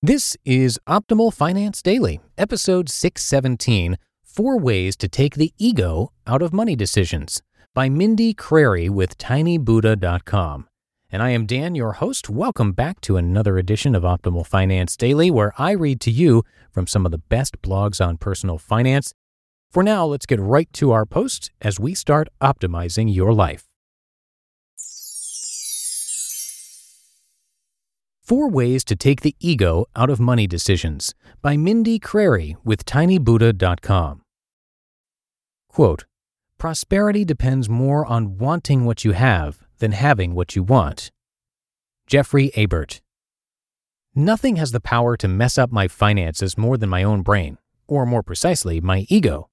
This is Optimal Finance Daily, episode 617 Four Ways to Take the Ego Out of Money Decisions by Mindy Crary with tinybuddha.com. And I am Dan, your host. Welcome back to another edition of Optimal Finance Daily, where I read to you from some of the best blogs on personal finance. For now, let's get right to our post as we start optimizing your life. Four Ways to Take the Ego Out of Money Decisions by Mindy Crary with tinybuddha.com. Quote, Prosperity depends more on wanting what you have than having what you want. Jeffrey Abert. Nothing has the power to mess up my finances more than my own brain, or more precisely, my ego.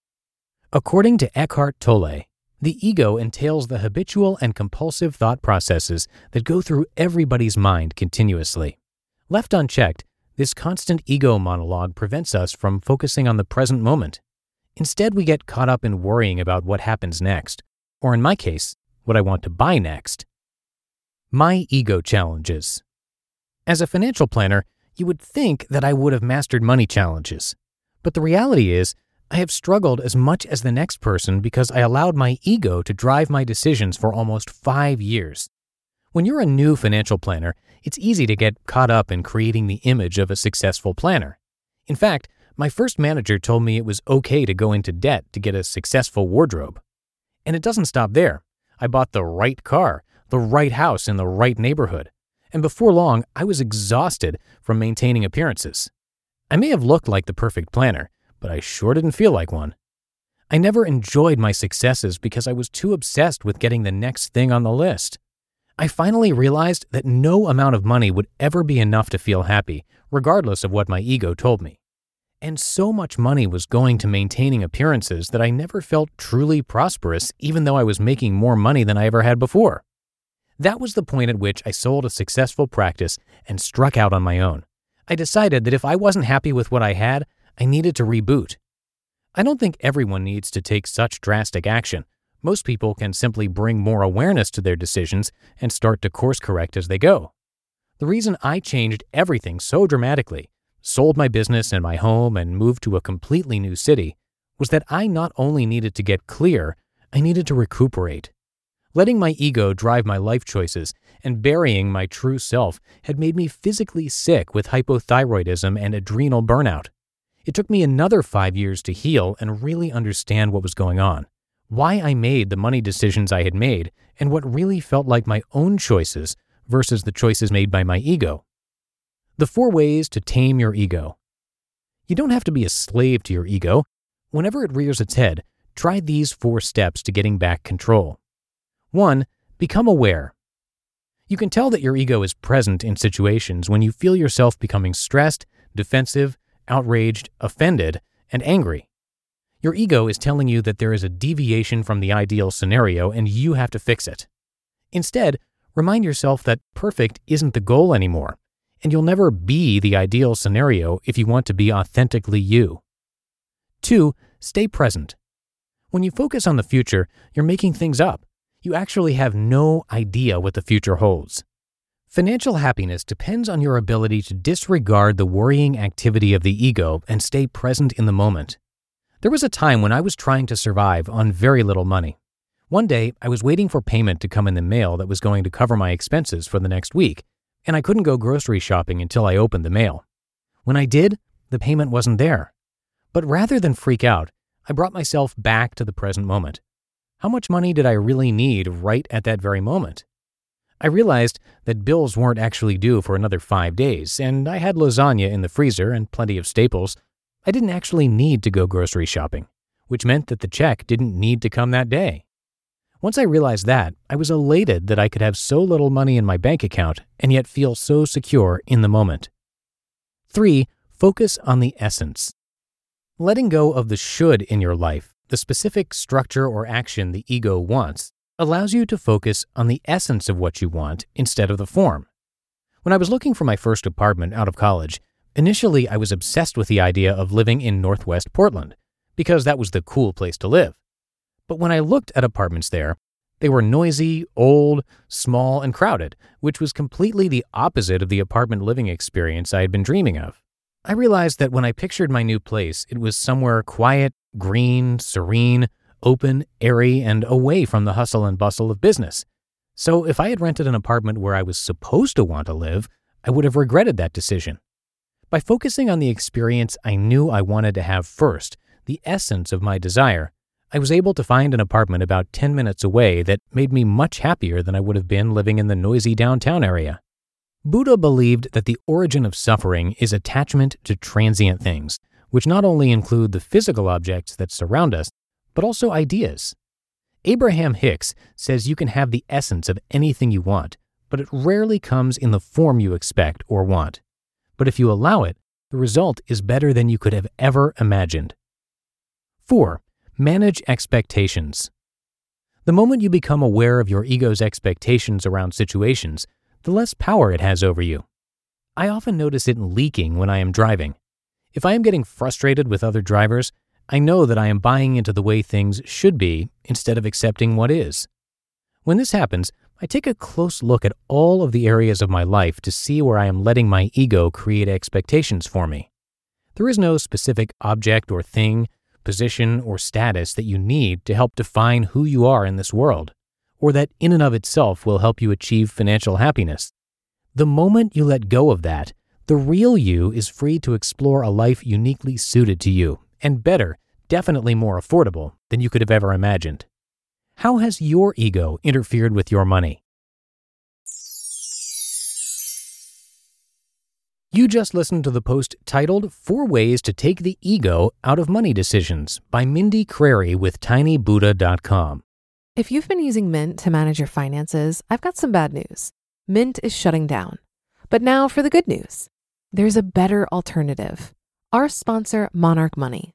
According to Eckhart Tolle, the ego entails the habitual and compulsive thought processes that go through everybody's mind continuously. Left unchecked, this constant ego monologue prevents us from focusing on the present moment. Instead, we get caught up in worrying about what happens next, or in my case, what I want to buy next. My ego challenges. As a financial planner, you would think that I would have mastered money challenges. But the reality is, I have struggled as much as the next person because I allowed my ego to drive my decisions for almost five years. When you're a new financial planner, it's easy to get caught up in creating the image of a successful planner. In fact, my first manager told me it was okay to go into debt to get a successful wardrobe. And it doesn't stop there. I bought the right car, the right house in the right neighborhood. And before long, I was exhausted from maintaining appearances. I may have looked like the perfect planner, but I sure didn't feel like one. I never enjoyed my successes because I was too obsessed with getting the next thing on the list. I finally realized that no amount of money would ever be enough to feel happy, regardless of what my ego told me. And so much money was going to maintaining appearances that I never felt truly prosperous, even though I was making more money than I ever had before. That was the point at which I sold a successful practice and struck out on my own. I decided that if I wasn't happy with what I had, I needed to reboot. I don't think everyone needs to take such drastic action. Most people can simply bring more awareness to their decisions and start to course correct as they go. The reason I changed everything so dramatically, sold my business and my home, and moved to a completely new city was that I not only needed to get clear, I needed to recuperate. Letting my ego drive my life choices and burying my true self had made me physically sick with hypothyroidism and adrenal burnout. It took me another five years to heal and really understand what was going on, why I made the money decisions I had made, and what really felt like my own choices versus the choices made by my ego. The four ways to tame your ego. You don't have to be a slave to your ego. Whenever it rears its head, try these four steps to getting back control. 1. Become aware. You can tell that your ego is present in situations when you feel yourself becoming stressed, defensive, outraged, offended, and angry. Your ego is telling you that there is a deviation from the ideal scenario and you have to fix it. Instead, remind yourself that perfect isn't the goal anymore, and you'll never be the ideal scenario if you want to be authentically you. 2. Stay present. When you focus on the future, you're making things up. You actually have no idea what the future holds. Financial happiness depends on your ability to disregard the worrying activity of the ego and stay present in the moment. There was a time when I was trying to survive on very little money. One day, I was waiting for payment to come in the mail that was going to cover my expenses for the next week, and I couldn't go grocery shopping until I opened the mail. When I did, the payment wasn't there. But rather than freak out, I brought myself back to the present moment. How much money did I really need right at that very moment? I realized that bills weren't actually due for another five days, and I had lasagna in the freezer and plenty of staples. I didn't actually need to go grocery shopping, which meant that the check didn't need to come that day. Once I realized that, I was elated that I could have so little money in my bank account and yet feel so secure in the moment. 3. Focus on the essence. Letting go of the should in your life, the specific structure or action the ego wants, allows you to focus on the essence of what you want instead of the form. When I was looking for my first apartment out of college, initially I was obsessed with the idea of living in Northwest Portland because that was the cool place to live. But when I looked at apartments there, they were noisy, old, small, and crowded, which was completely the opposite of the apartment living experience I had been dreaming of. I realized that when I pictured my new place, it was somewhere quiet, green, serene, open, airy, and away from the hustle and bustle of business. So if I had rented an apartment where I was supposed to want to live, I would have regretted that decision. By focusing on the experience I knew I wanted to have first, the essence of my desire, I was able to find an apartment about 10 minutes away that made me much happier than I would have been living in the noisy downtown area. Buddha believed that the origin of suffering is attachment to transient things, which not only include the physical objects that surround us, but also ideas. Abraham Hicks says you can have the essence of anything you want, but it rarely comes in the form you expect or want. But if you allow it, the result is better than you could have ever imagined. 4. Manage expectations. The moment you become aware of your ego's expectations around situations, the less power it has over you. I often notice it leaking when I am driving. If I am getting frustrated with other drivers, I know that I am buying into the way things should be instead of accepting what is. When this happens, I take a close look at all of the areas of my life to see where I am letting my ego create expectations for me. There is no specific object or thing, position, or status that you need to help define who you are in this world or that in and of itself will help you achieve financial happiness. The moment you let go of that, the real you is free to explore a life uniquely suited to you, and better, definitely more affordable than you could have ever imagined. How has your ego interfered with your money? You just listened to the post titled Four Ways to Take the Ego Out of Money Decisions by Mindy Crary with tinybuddha.com. If you've been using Mint to manage your finances, I've got some bad news. Mint is shutting down. But now for the good news there's a better alternative. Our sponsor, Monarch Money.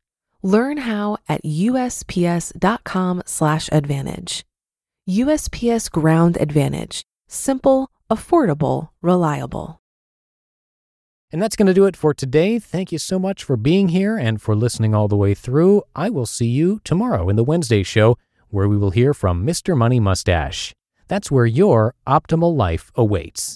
Learn how at usps.com/slash advantage. USPS Ground Advantage. Simple, affordable, reliable. And that's going to do it for today. Thank you so much for being here and for listening all the way through. I will see you tomorrow in the Wednesday show where we will hear from Mr. Money Mustache. That's where your optimal life awaits.